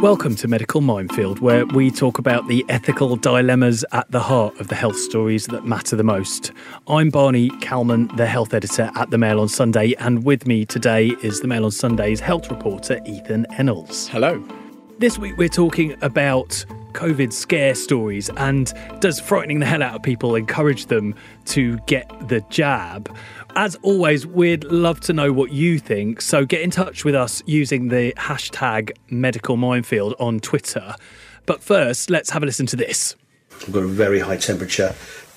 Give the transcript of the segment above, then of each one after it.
Welcome to Medical Minefield, where we talk about the ethical dilemmas at the heart of the health stories that matter the most. I'm Barney Calman, the health editor at The Mail on Sunday, and with me today is The Mail on Sunday's health reporter, Ethan Ennals. Hello. This week we're talking about COVID scare stories and does frightening the hell out of people encourage them to get the jab? As always, we'd love to know what you think, so get in touch with us using the hashtag medical minefield on Twitter. But first, let's have a listen to this. I've got a very high temperature.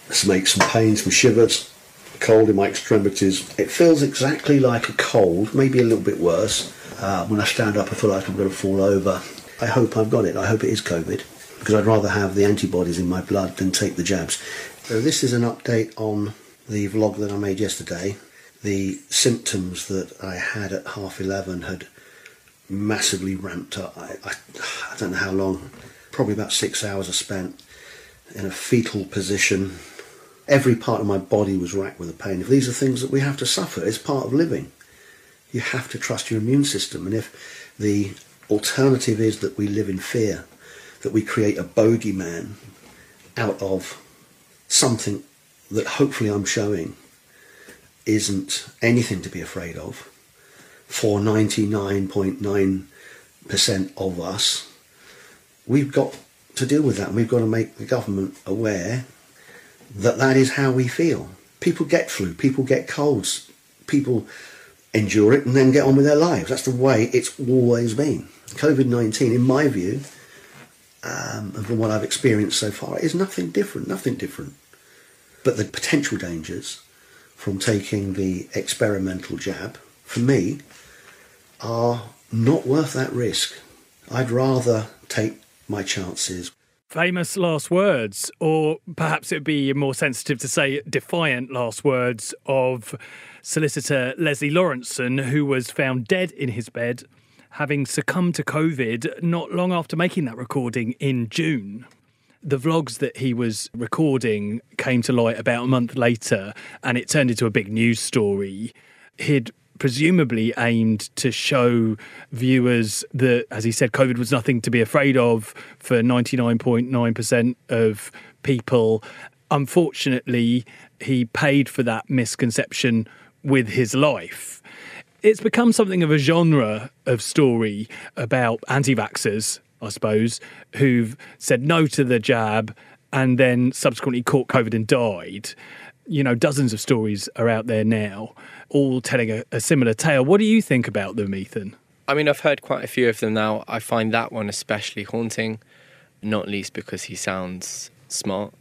This makes some pain, some shivers, cold in my extremities. It feels exactly like a cold, maybe a little bit worse. Uh, when I stand up, I feel like I'm going to fall over. I hope I've got it. I hope it is COVID because I'd rather have the antibodies in my blood than take the jabs. So, this is an update on the vlog that I made yesterday. The symptoms that I had at half 11 had massively ramped up. I, I, I don't know how long, probably about six hours I spent in a fetal position. Every part of my body was racked with the pain. If these are things that we have to suffer, it's part of living. You have to trust your immune system. And if the alternative is that we live in fear, that we create a bogeyman out of something that hopefully I'm showing isn't anything to be afraid of for 99.9% of us, we've got to deal with that. And we've got to make the government aware that that is how we feel. People get flu, people get colds, people endure it and then get on with their lives. That's the way it's always been. COVID 19, in my view, um, and from what I've experienced so far, is nothing different, nothing different. But the potential dangers from taking the experimental jab, for me, are not worth that risk. I'd rather take my chances. Famous last words, or perhaps it'd be more sensitive to say defiant last words of solicitor Leslie Lawrenson, who was found dead in his bed having succumbed to COVID not long after making that recording in June. The vlogs that he was recording came to light about a month later and it turned into a big news story. He'd presumably aimed to show viewers that, as he said, COVID was nothing to be afraid of for 99.9% of people. Unfortunately, he paid for that misconception with his life it's become something of a genre of story about anti vaxxers, I suppose, who've said no to the jab and then subsequently caught COVID and died. You know, dozens of stories are out there now, all telling a, a similar tale. What do you think about them, Ethan? I mean, I've heard quite a few of them now. I find that one especially haunting, not least because he sounds smart.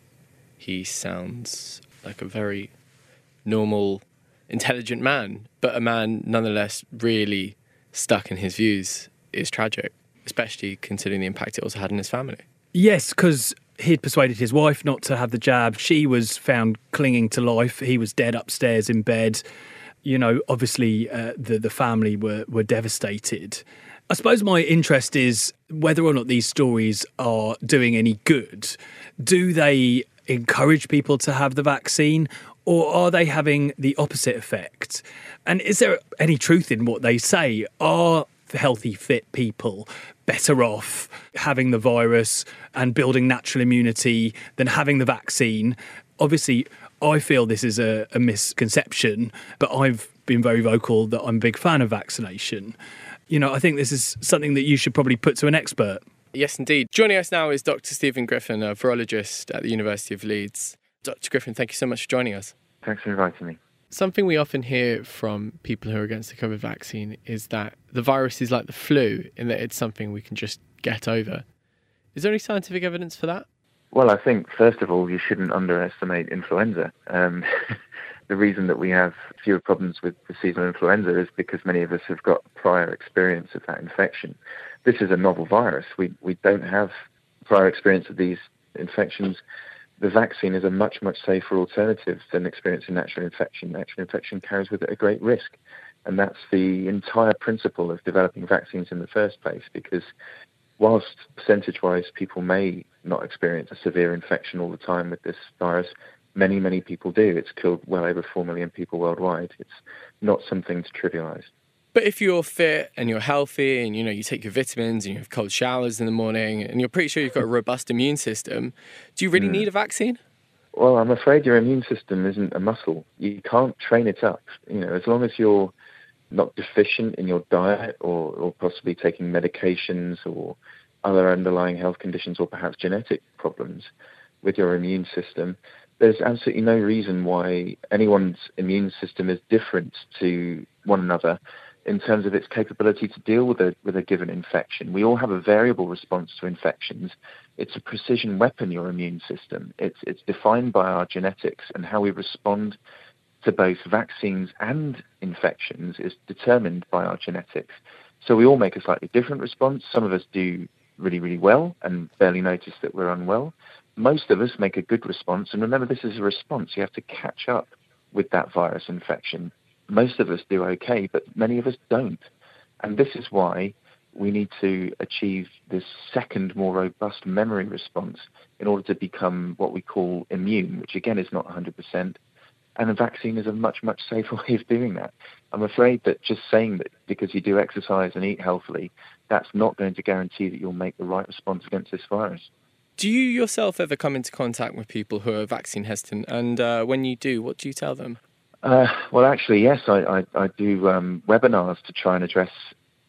He sounds like a very normal intelligent man, but a man nonetheless really stuck in his views is tragic, especially considering the impact it also had on his family. Yes, because he'd persuaded his wife not to have the jab. She was found clinging to life. He was dead upstairs in bed. You know, obviously, uh, the the family were were devastated. I suppose my interest is whether or not these stories are doing any good. Do they encourage people to have the vaccine, or are they having the opposite effect? And is there any truth in what they say? Are healthy, fit people better off having the virus and building natural immunity than having the vaccine? Obviously, I feel this is a, a misconception, but I've been very vocal that I'm a big fan of vaccination. You know, I think this is something that you should probably put to an expert. Yes, indeed. Joining us now is Dr. Stephen Griffin, a virologist at the University of Leeds. Dr. Griffin, thank you so much for joining us. Thanks for inviting me. Something we often hear from people who are against the COVID vaccine is that the virus is like the flu in that it's something we can just get over. Is there any scientific evidence for that? Well, I think, first of all, you shouldn't underestimate influenza. Um, the reason that we have fewer problems with the seasonal influenza is because many of us have got prior experience of that infection. This is a novel virus. We, we don't have prior experience of these infections the vaccine is a much, much safer alternative than experiencing natural infection. Natural infection carries with it a great risk. And that's the entire principle of developing vaccines in the first place, because whilst percentage wise people may not experience a severe infection all the time with this virus, many, many people do. It's killed well over 4 million people worldwide. It's not something to trivialize. But if you're fit and you're healthy and you know you take your vitamins and you have cold showers in the morning and you're pretty sure you've got a robust immune system, do you really mm. need a vaccine? Well, I'm afraid your immune system isn't a muscle. You can't train it up. You know, as long as you're not deficient in your diet or, or possibly taking medications or other underlying health conditions or perhaps genetic problems with your immune system, there's absolutely no reason why anyone's immune system is different to one another in terms of its capability to deal with a with a given infection. We all have a variable response to infections. It's a precision weapon, your immune system. It's it's defined by our genetics and how we respond to both vaccines and infections is determined by our genetics. So we all make a slightly different response. Some of us do really, really well and barely notice that we're unwell. Most of us make a good response. And remember, this is a response. You have to catch up with that virus infection. Most of us do okay, but many of us don't. And this is why we need to achieve this second, more robust memory response in order to become what we call immune, which again is not 100%. And a vaccine is a much, much safer way of doing that. I'm afraid that just saying that because you do exercise and eat healthily, that's not going to guarantee that you'll make the right response against this virus. Do you yourself ever come into contact with people who are vaccine hesitant? And uh, when you do, what do you tell them? Uh, well, actually, yes, I, I, I do um, webinars to try and address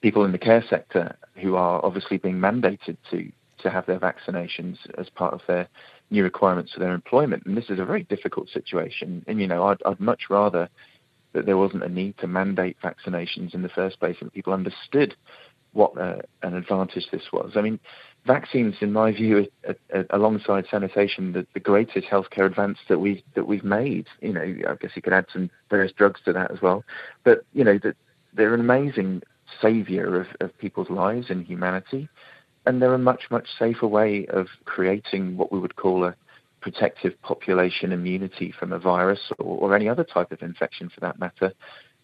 people in the care sector who are obviously being mandated to to have their vaccinations as part of their new requirements for their employment. And this is a very difficult situation. And, you know, I'd, I'd much rather that there wasn't a need to mandate vaccinations in the first place and people understood what uh, an advantage this was. I mean, vaccines, in my view, are, are, alongside sanitation, the, the greatest healthcare advance that we that we've made. You know, I guess you could add some various drugs to that as well. But you know, that they're an amazing savior of, of people's lives and humanity and they're a much, much safer way of creating what we would call a protective population immunity from a virus or, or any other type of infection for that matter.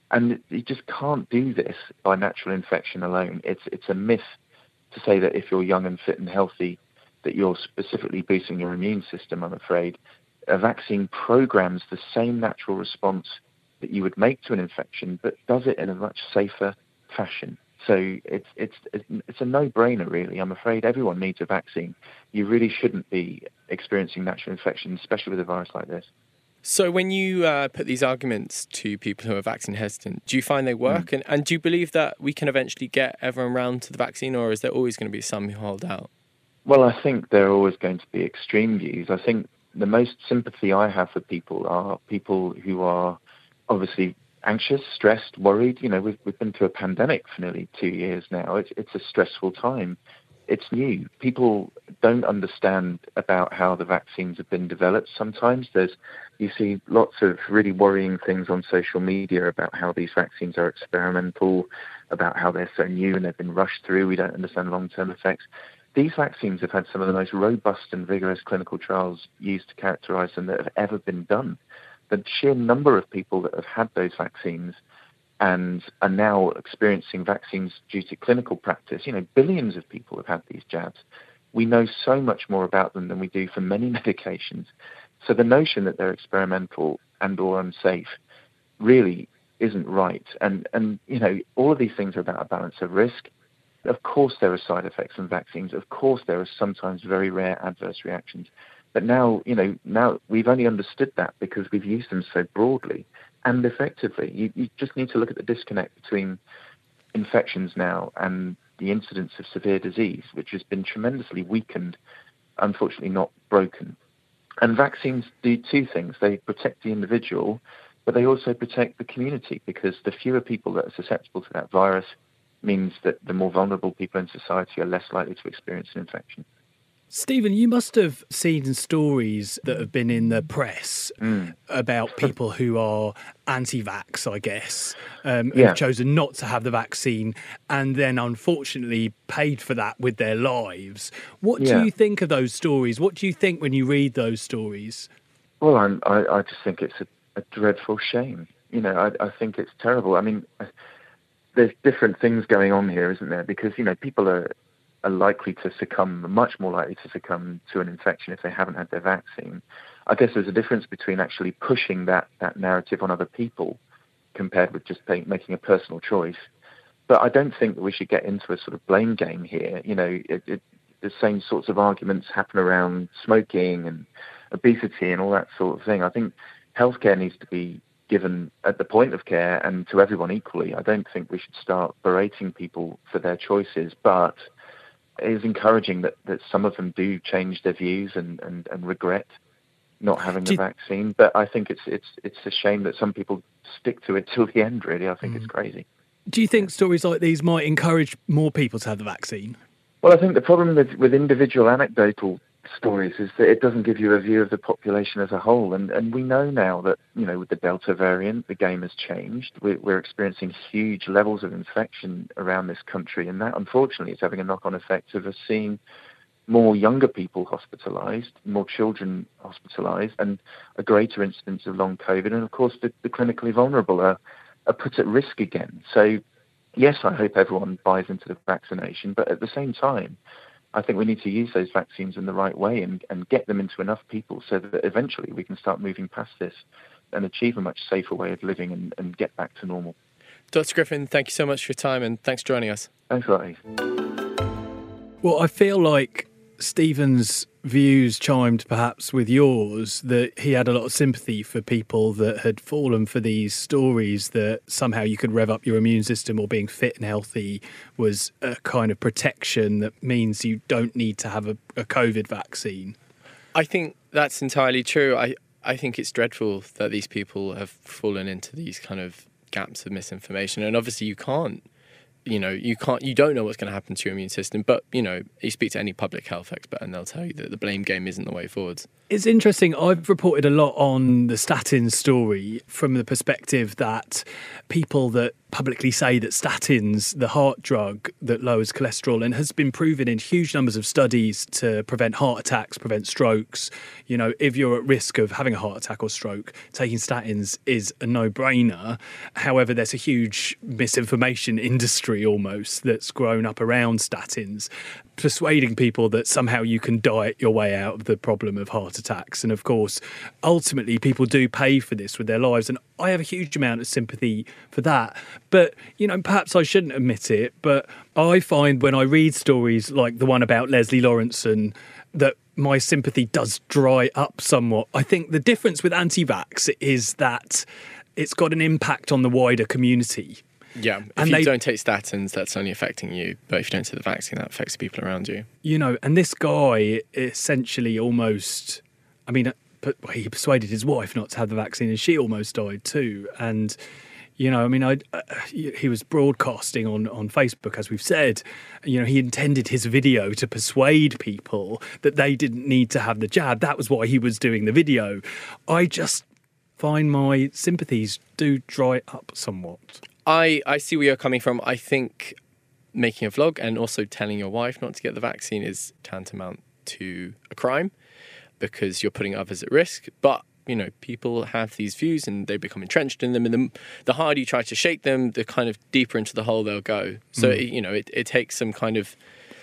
And you just can't do this by natural infection alone. It's it's a myth to say that if you're young and fit and healthy, that you're specifically boosting your immune system. I'm afraid a vaccine programs the same natural response that you would make to an infection, but does it in a much safer fashion. So it's it's it's a no-brainer, really. I'm afraid everyone needs a vaccine. You really shouldn't be experiencing natural infection, especially with a virus like this. So when you uh, put these arguments to people who are vaccine hesitant, do you find they work? Mm. And, and do you believe that we can eventually get everyone around to the vaccine, or is there always going to be some who hold out? Well, I think there are always going to be extreme views. I think the most sympathy I have for people are people who are obviously anxious, stressed, worried. You know, we've we've been through a pandemic for nearly two years now. It's it's a stressful time. It's new. People don't understand about how the vaccines have been developed. Sometimes there's you see lots of really worrying things on social media about how these vaccines are experimental, about how they're so new and they've been rushed through. We don't understand long-term effects. These vaccines have had some of the most robust and vigorous clinical trials used to characterize them that have ever been done the sheer number of people that have had those vaccines and are now experiencing vaccines due to clinical practice, you know, billions of people have had these jabs. We know so much more about them than we do for many medications. So the notion that they're experimental and or unsafe really isn't right. And and you know, all of these things are about a balance of risk. Of course there are side effects from vaccines. Of course there are sometimes very rare adverse reactions. But now, you know, now we've only understood that because we've used them so broadly and effectively. You, you just need to look at the disconnect between infections now and the incidence of severe disease, which has been tremendously weakened, unfortunately not broken. And vaccines do two things. They protect the individual, but they also protect the community because the fewer people that are susceptible to that virus means that the more vulnerable people in society are less likely to experience an infection. Stephen, you must have seen stories that have been in the press mm. about people who are anti vax, I guess, um, yeah. who've chosen not to have the vaccine and then unfortunately paid for that with their lives. What yeah. do you think of those stories? What do you think when you read those stories? Well, I'm, i I, just think it's a, a dreadful shame. You know, I, I think it's terrible. I mean, there's different things going on here, isn't there? Because, you know, people are are likely to succumb, much more likely to succumb to an infection if they haven't had their vaccine. I guess there's a difference between actually pushing that, that narrative on other people compared with just pay, making a personal choice. But I don't think that we should get into a sort of blame game here. You know, it, it, the same sorts of arguments happen around smoking and obesity and all that sort of thing. I think healthcare needs to be given at the point of care and to everyone equally. I don't think we should start berating people for their choices, but is encouraging that, that some of them do change their views and, and, and regret not having the vaccine. But I think it's it's it's a shame that some people stick to it till the end. Really, I think mm. it's crazy. Do you think stories like these might encourage more people to have the vaccine? Well, I think the problem with, with individual anecdotal stories is that it doesn't give you a view of the population as a whole. And, and we know now that, you know, with the Delta variant, the game has changed. We're, we're experiencing huge levels of infection around this country. And that, unfortunately, is having a knock on effect of us seeing more younger people hospitalized, more children hospitalized, and a greater incidence of long COVID. And of course, the, the clinically vulnerable are, are put at risk again. So, yes, I hope everyone buys into the vaccination, but at the same time, I think we need to use those vaccines in the right way and, and get them into enough people so that eventually we can start moving past this and achieve a much safer way of living and, and get back to normal. Dr. Griffin, thank you so much for your time and thanks for joining us. Thanks a lot, Well, I feel like Stephen's views chimed perhaps with yours that he had a lot of sympathy for people that had fallen for these stories that somehow you could rev up your immune system or being fit and healthy was a kind of protection that means you don't need to have a, a COVID vaccine. I think that's entirely true. I, I think it's dreadful that these people have fallen into these kind of gaps of misinformation. And obviously, you can't you know you can't you don't know what's going to happen to your immune system but you know you speak to any public health expert and they'll tell you that the blame game isn't the way forwards it's interesting i've reported a lot on the statin story from the perspective that people that publicly say that statins, the heart drug that lowers cholesterol, and has been proven in huge numbers of studies to prevent heart attacks, prevent strokes. You know, if you're at risk of having a heart attack or stroke, taking statins is a no brainer. However, there's a huge misinformation industry almost that's grown up around statins persuading people that somehow you can diet your way out of the problem of heart attacks. And of course, ultimately, people do pay for this with their lives. And I have a huge amount of sympathy for that. But, you know, perhaps I shouldn't admit it, but I find when I read stories like the one about Leslie Lawrenson that my sympathy does dry up somewhat. I think the difference with anti vax is that it's got an impact on the wider community. Yeah, if and you they, don't take statins, that's only affecting you. But if you don't take the vaccine, that affects people around you. You know, and this guy essentially almost, I mean, he persuaded his wife not to have the vaccine, and she almost died too. And you know, I mean, I, uh, he was broadcasting on, on Facebook, as we've said. You know, he intended his video to persuade people that they didn't need to have the jab. That was why he was doing the video. I just find my sympathies do dry up somewhat. I, I see where you're coming from. I think making a vlog and also telling your wife not to get the vaccine is tantamount to a crime because you're putting others at risk. But you know, people have these views and they become entrenched in them. And the, the harder you try to shake them, the kind of deeper into the hole they'll go. So, mm. it, you know, it, it takes some kind of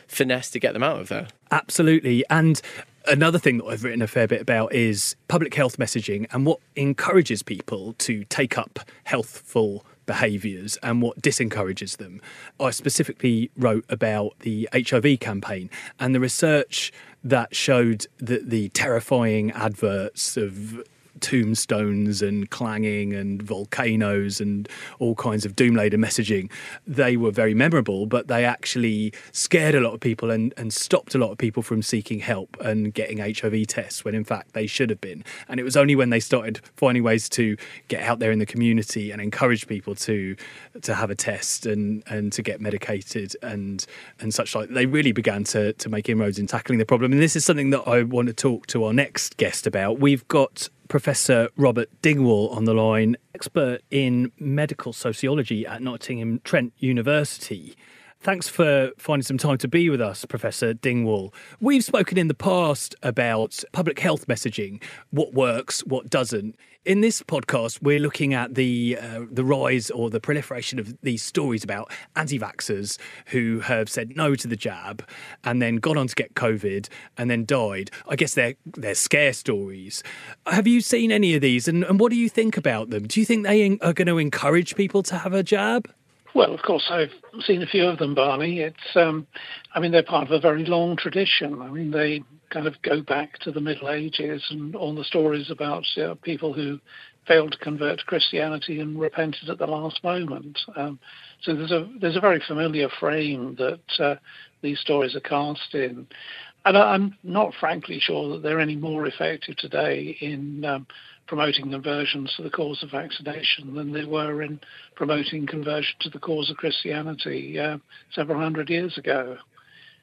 finesse to get them out of there. Absolutely. And Another thing that I've written a fair bit about is public health messaging and what encourages people to take up healthful behaviours and what disencourages them. I specifically wrote about the HIV campaign and the research that showed that the terrifying adverts of tombstones and clanging and volcanoes and all kinds of doom laden messaging, they were very memorable, but they actually scared a lot of people and, and stopped a lot of people from seeking help and getting HIV tests when in fact they should have been. And it was only when they started finding ways to get out there in the community and encourage people to to have a test and, and to get medicated and and such like they really began to, to make inroads in tackling the problem. And this is something that I want to talk to our next guest about. We've got Professor Robert Dingwall on the line, expert in medical sociology at Nottingham Trent University. Thanks for finding some time to be with us, Professor Dingwall. We've spoken in the past about public health messaging, what works, what doesn't. In this podcast, we're looking at the uh, the rise or the proliferation of these stories about anti-vaxxers who have said no to the jab and then gone on to get COVID and then died. I guess they're they're scare stories. Have you seen any of these, and, and what do you think about them? Do you think they are going to encourage people to have a jab? Well, of course, I've seen a few of them, Barney. It's, um, I mean, they're part of a very long tradition. I mean, they kind of go back to the Middle Ages and all the stories about uh, people who failed to convert to Christianity and repented at the last moment. Um, so there's a there's a very familiar frame that uh, these stories are cast in. And I'm not frankly sure that they're any more effective today in um, promoting conversions to the cause of vaccination than they were in promoting conversion to the cause of Christianity uh, several hundred years ago.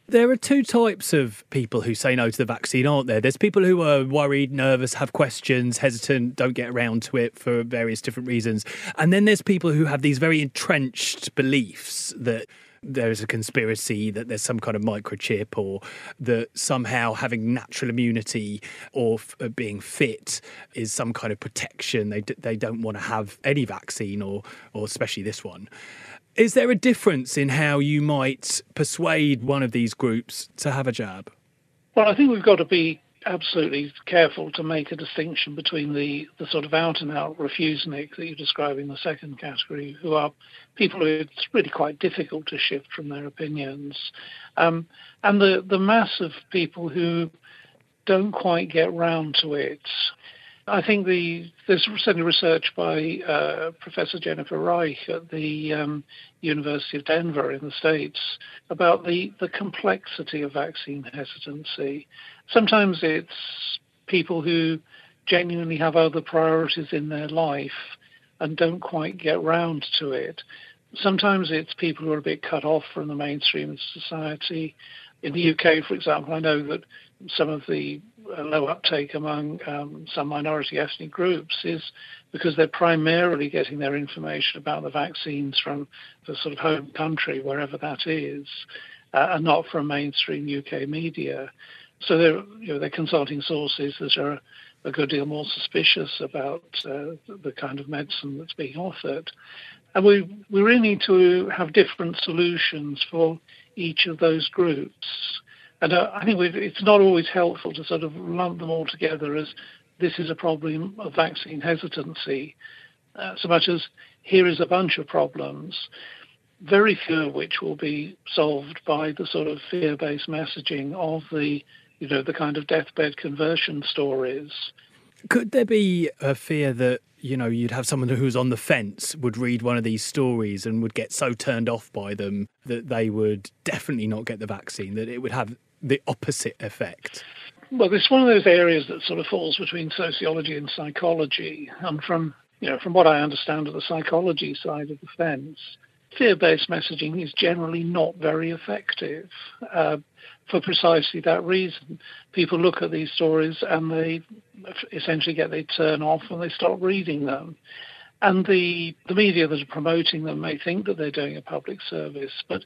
There are two types of people who say no to the vaccine, aren't there? There's people who are worried, nervous, have questions, hesitant, don't get around to it for various different reasons. And then there's people who have these very entrenched beliefs that there's a conspiracy that there's some kind of microchip or that somehow having natural immunity or f- uh, being fit is some kind of protection. They, d- they don't want to have any vaccine or, or especially this one. Is there a difference in how you might persuade one of these groups to have a jab? Well, I think we've got to be absolutely careful to make a distinction between the, the sort of out and out refuseniks that you describe in the second category, who are people who it's really quite difficult to shift from their opinions, um, and the, the mass of people who don't quite get round to it. I think the there's certainly research by uh, Professor Jennifer Reich at the um, University of Denver in the States about the, the complexity of vaccine hesitancy. Sometimes it's people who genuinely have other priorities in their life and don't quite get round to it. Sometimes it's people who are a bit cut off from the mainstream of society. In the UK, for example, I know that some of the uh, low uptake among um, some minority ethnic groups is because they're primarily getting their information about the vaccines from the sort of home country, wherever that is, uh, and not from mainstream UK media. So they're, you know, they're consulting sources that are a good deal more suspicious about uh, the kind of medicine that's being offered. And we, we really need to have different solutions for each of those groups. And uh, I think it's not always helpful to sort of lump them all together as this is a problem of vaccine hesitancy, uh, so much as here is a bunch of problems, very few of which will be solved by the sort of fear-based messaging of the, you know, the kind of deathbed conversion stories. Could there be a fear that you know you'd have someone who's on the fence would read one of these stories and would get so turned off by them that they would definitely not get the vaccine that it would have the opposite effect? Well, it's one of those areas that sort of falls between sociology and psychology. And from you know, from what I understand of the psychology side of the fence, fear-based messaging is generally not very effective. Uh, for precisely that reason, people look at these stories and they essentially get they turn off and they stop reading them. And the the media that are promoting them may think that they're doing a public service, but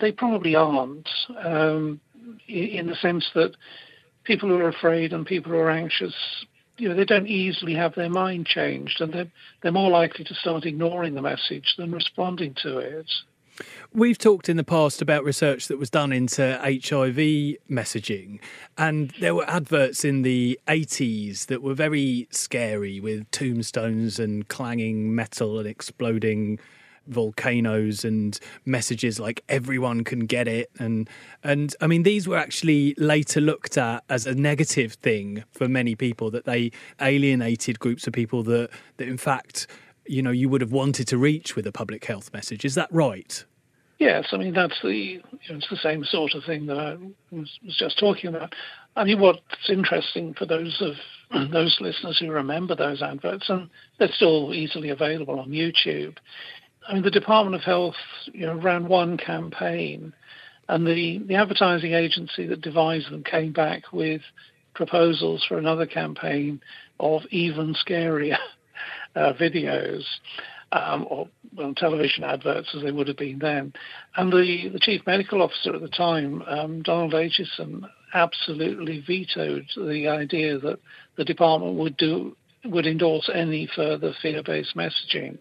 they probably aren't. Um, in the sense that people who are afraid and people who are anxious, you know, they don't easily have their mind changed, and they're they're more likely to start ignoring the message than responding to it. We've talked in the past about research that was done into HIV messaging, and there were adverts in the 80s that were very scary with tombstones and clanging metal and exploding volcanoes and messages like everyone can get it. And and I mean these were actually later looked at as a negative thing for many people that they alienated groups of people that that in fact you know you would have wanted to reach with a public health message. Is that right? Yes, I mean that's the you know, it's the same sort of thing that I was, was just talking about. I mean, what's interesting for those of those listeners who remember those adverts, and they're still easily available on YouTube, I mean, the Department of Health, you know, ran one campaign, and the, the advertising agency that devised them came back with proposals for another campaign of even scarier uh, videos. Um, or well, television adverts as they would have been then. And the, the chief medical officer at the time, um, Donald Acheson, absolutely vetoed the idea that the department would do would endorse any further fear-based messaging.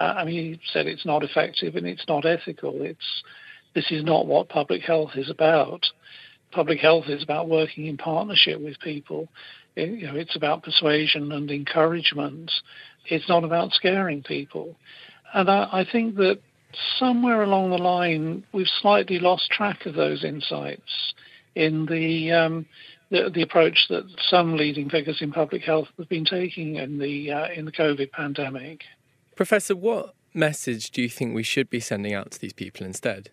Uh, I mean, he said it's not effective and it's not ethical. It's this is not what public health is about. Public health is about working in partnership with people. It, you know, it's about persuasion and encouragement. It's not about scaring people. And I, I think that somewhere along the line, we've slightly lost track of those insights in the um, the, the, approach that some leading figures in public health have been taking in the uh, in the COVID pandemic. Professor, what message do you think we should be sending out to these people instead?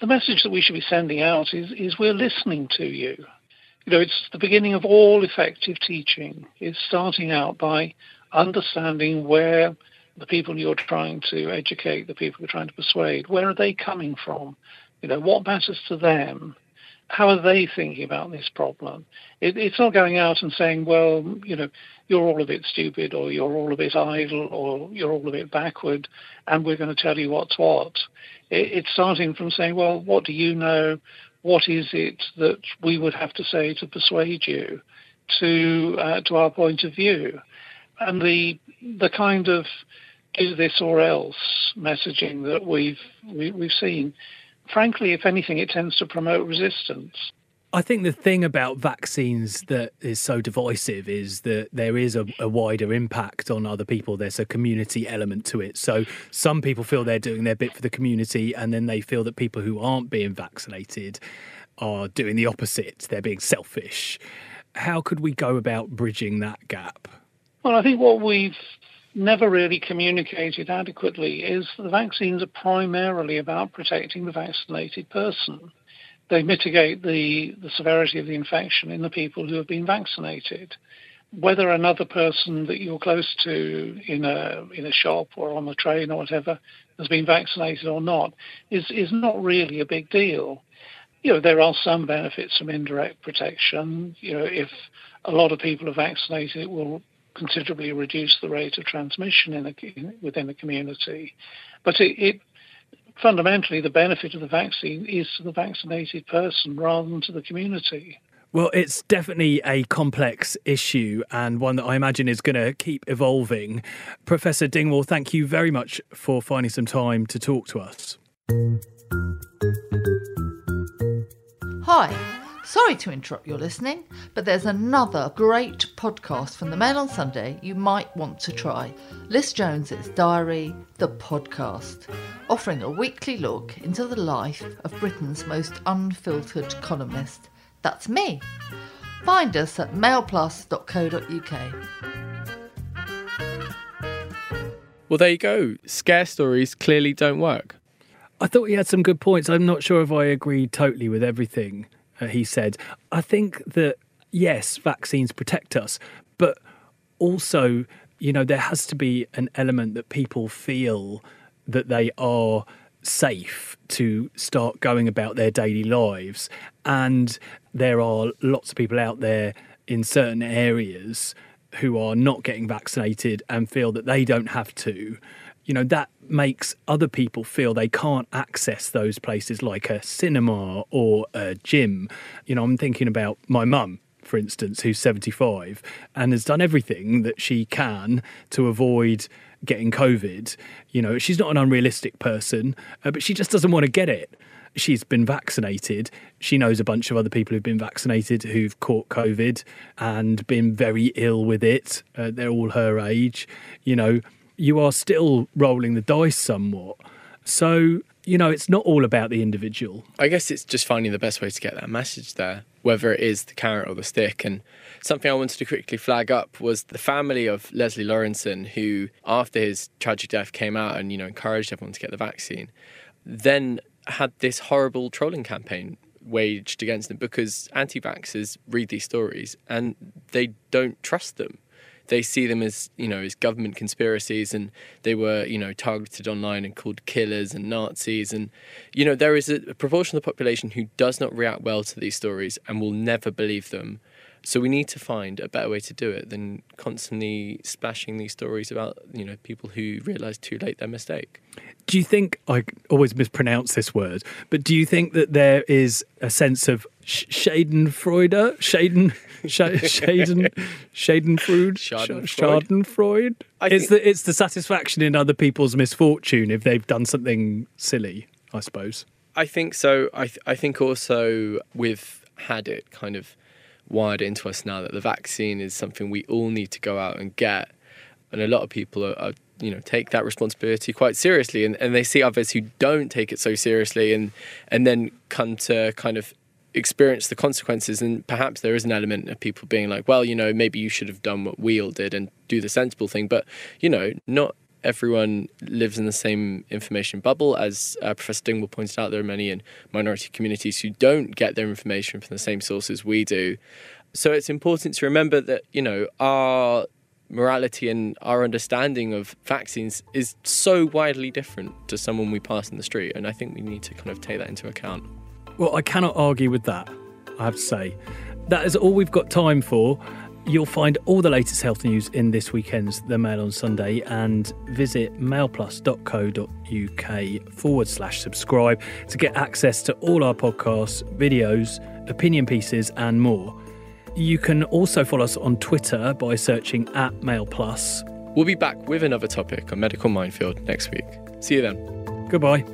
The message that we should be sending out is is we're listening to you. You know, it's the beginning of all effective teaching. Is starting out by understanding where the people you're trying to educate, the people you're trying to persuade, where are they coming from? You know, what matters to them? How are they thinking about this problem? It, it's not going out and saying, well, you know, you're all a bit stupid or you're all a bit idle or you're all a bit backward and we're going to tell you what's what. It, it's starting from saying, well, what do you know? What is it that we would have to say to persuade you to uh, to our point of view? and the the kind of do this or else messaging that we've we, have we have seen, frankly, if anything, it tends to promote resistance. I think the thing about vaccines that is so divisive is that there is a, a, wider impact on other people. There's a community element to it. So some people feel they're doing their bit for the community, and then they feel that people who aren't being vaccinated are doing the opposite. They're being selfish. How could we go about bridging that gap? Well, I think what we've never really communicated adequately is that the vaccines are primarily about protecting the vaccinated person. They mitigate the, the severity of the infection in the people who have been vaccinated. Whether another person that you're close to in a in a shop or on the train or whatever has been vaccinated or not is is not really a big deal. You know, there are some benefits from indirect protection. You know, if a lot of people are vaccinated, it will considerably reduce the rate of transmission in a, in, within the community. But it, it, fundamentally, the benefit of the vaccine is to the vaccinated person rather than to the community. Well, it's definitely a complex issue and one that I imagine is going to keep evolving. Professor Dingwall, thank you very much for finding some time to talk to us. Hi. Sorry to interrupt your listening, but there's another great podcast from the Mail on Sunday you might want to try. Liz Jones's Diary, the podcast, offering a weekly look into the life of Britain's most unfiltered columnist. That's me. Find us at mailplus.co.uk. Well, there you go. Scare stories clearly don't work. I thought he had some good points. I'm not sure if I agree totally with everything uh, he said. I think that, yes, vaccines protect us, but also, you know, there has to be an element that people feel that they are safe to start going about their daily lives. And there are lots of people out there in certain areas who are not getting vaccinated and feel that they don't have to you know that makes other people feel they can't access those places like a cinema or a gym you know i'm thinking about my mum for instance who's 75 and has done everything that she can to avoid getting covid you know she's not an unrealistic person uh, but she just doesn't want to get it she's been vaccinated. She knows a bunch of other people who've been vaccinated who've caught COVID and been very ill with it. Uh, they're all her age. You know, you are still rolling the dice somewhat. So, you know, it's not all about the individual. I guess it's just finding the best way to get that message there, whether it is the carrot or the stick. And something I wanted to quickly flag up was the family of Leslie Lawrenson, who, after his tragic death, came out and, you know, encouraged everyone to get the vaccine, then had this horrible trolling campaign waged against them because anti vaxxers read these stories and they don't trust them they see them as you know as government conspiracies and they were you know targeted online and called killers and Nazis. And you know there is a, proportion of the population who does not react well to these stories and will never believe them so we need to find a better way to do it than constantly splashing these stories about you know people who realise too late their mistake. Do you think I always mispronounce this word? But do you think that there is a sense of Schadenfreude, Schaden, Schaden, Schadenfreude, Schadenfreude? It's the it's the satisfaction in other people's misfortune if they've done something silly. I suppose. I think so. I th- I think also we've had it kind of wired into us now that the vaccine is something we all need to go out and get, and a lot of people are, are you know take that responsibility quite seriously and, and they see others who don't take it so seriously and and then come to kind of experience the consequences. And perhaps there is an element of people being like well you know maybe you should have done what we all did and do the sensible thing. But you know not everyone lives in the same information bubble as uh, professor dingwall pointed out there are many in minority communities who don't get their information from the same sources we do so it's important to remember that you know our morality and our understanding of vaccines is so widely different to someone we pass in the street and i think we need to kind of take that into account Well, I cannot argue with that, I have to say. That is all we've got time for. You'll find all the latest health news in this weekend's The Mail on Sunday and visit mailplus.co.uk forward slash subscribe to get access to all our podcasts, videos, opinion pieces, and more. You can also follow us on Twitter by searching at MailPlus. we'll be back with another topic on medical minefield next week see you then Goodbye.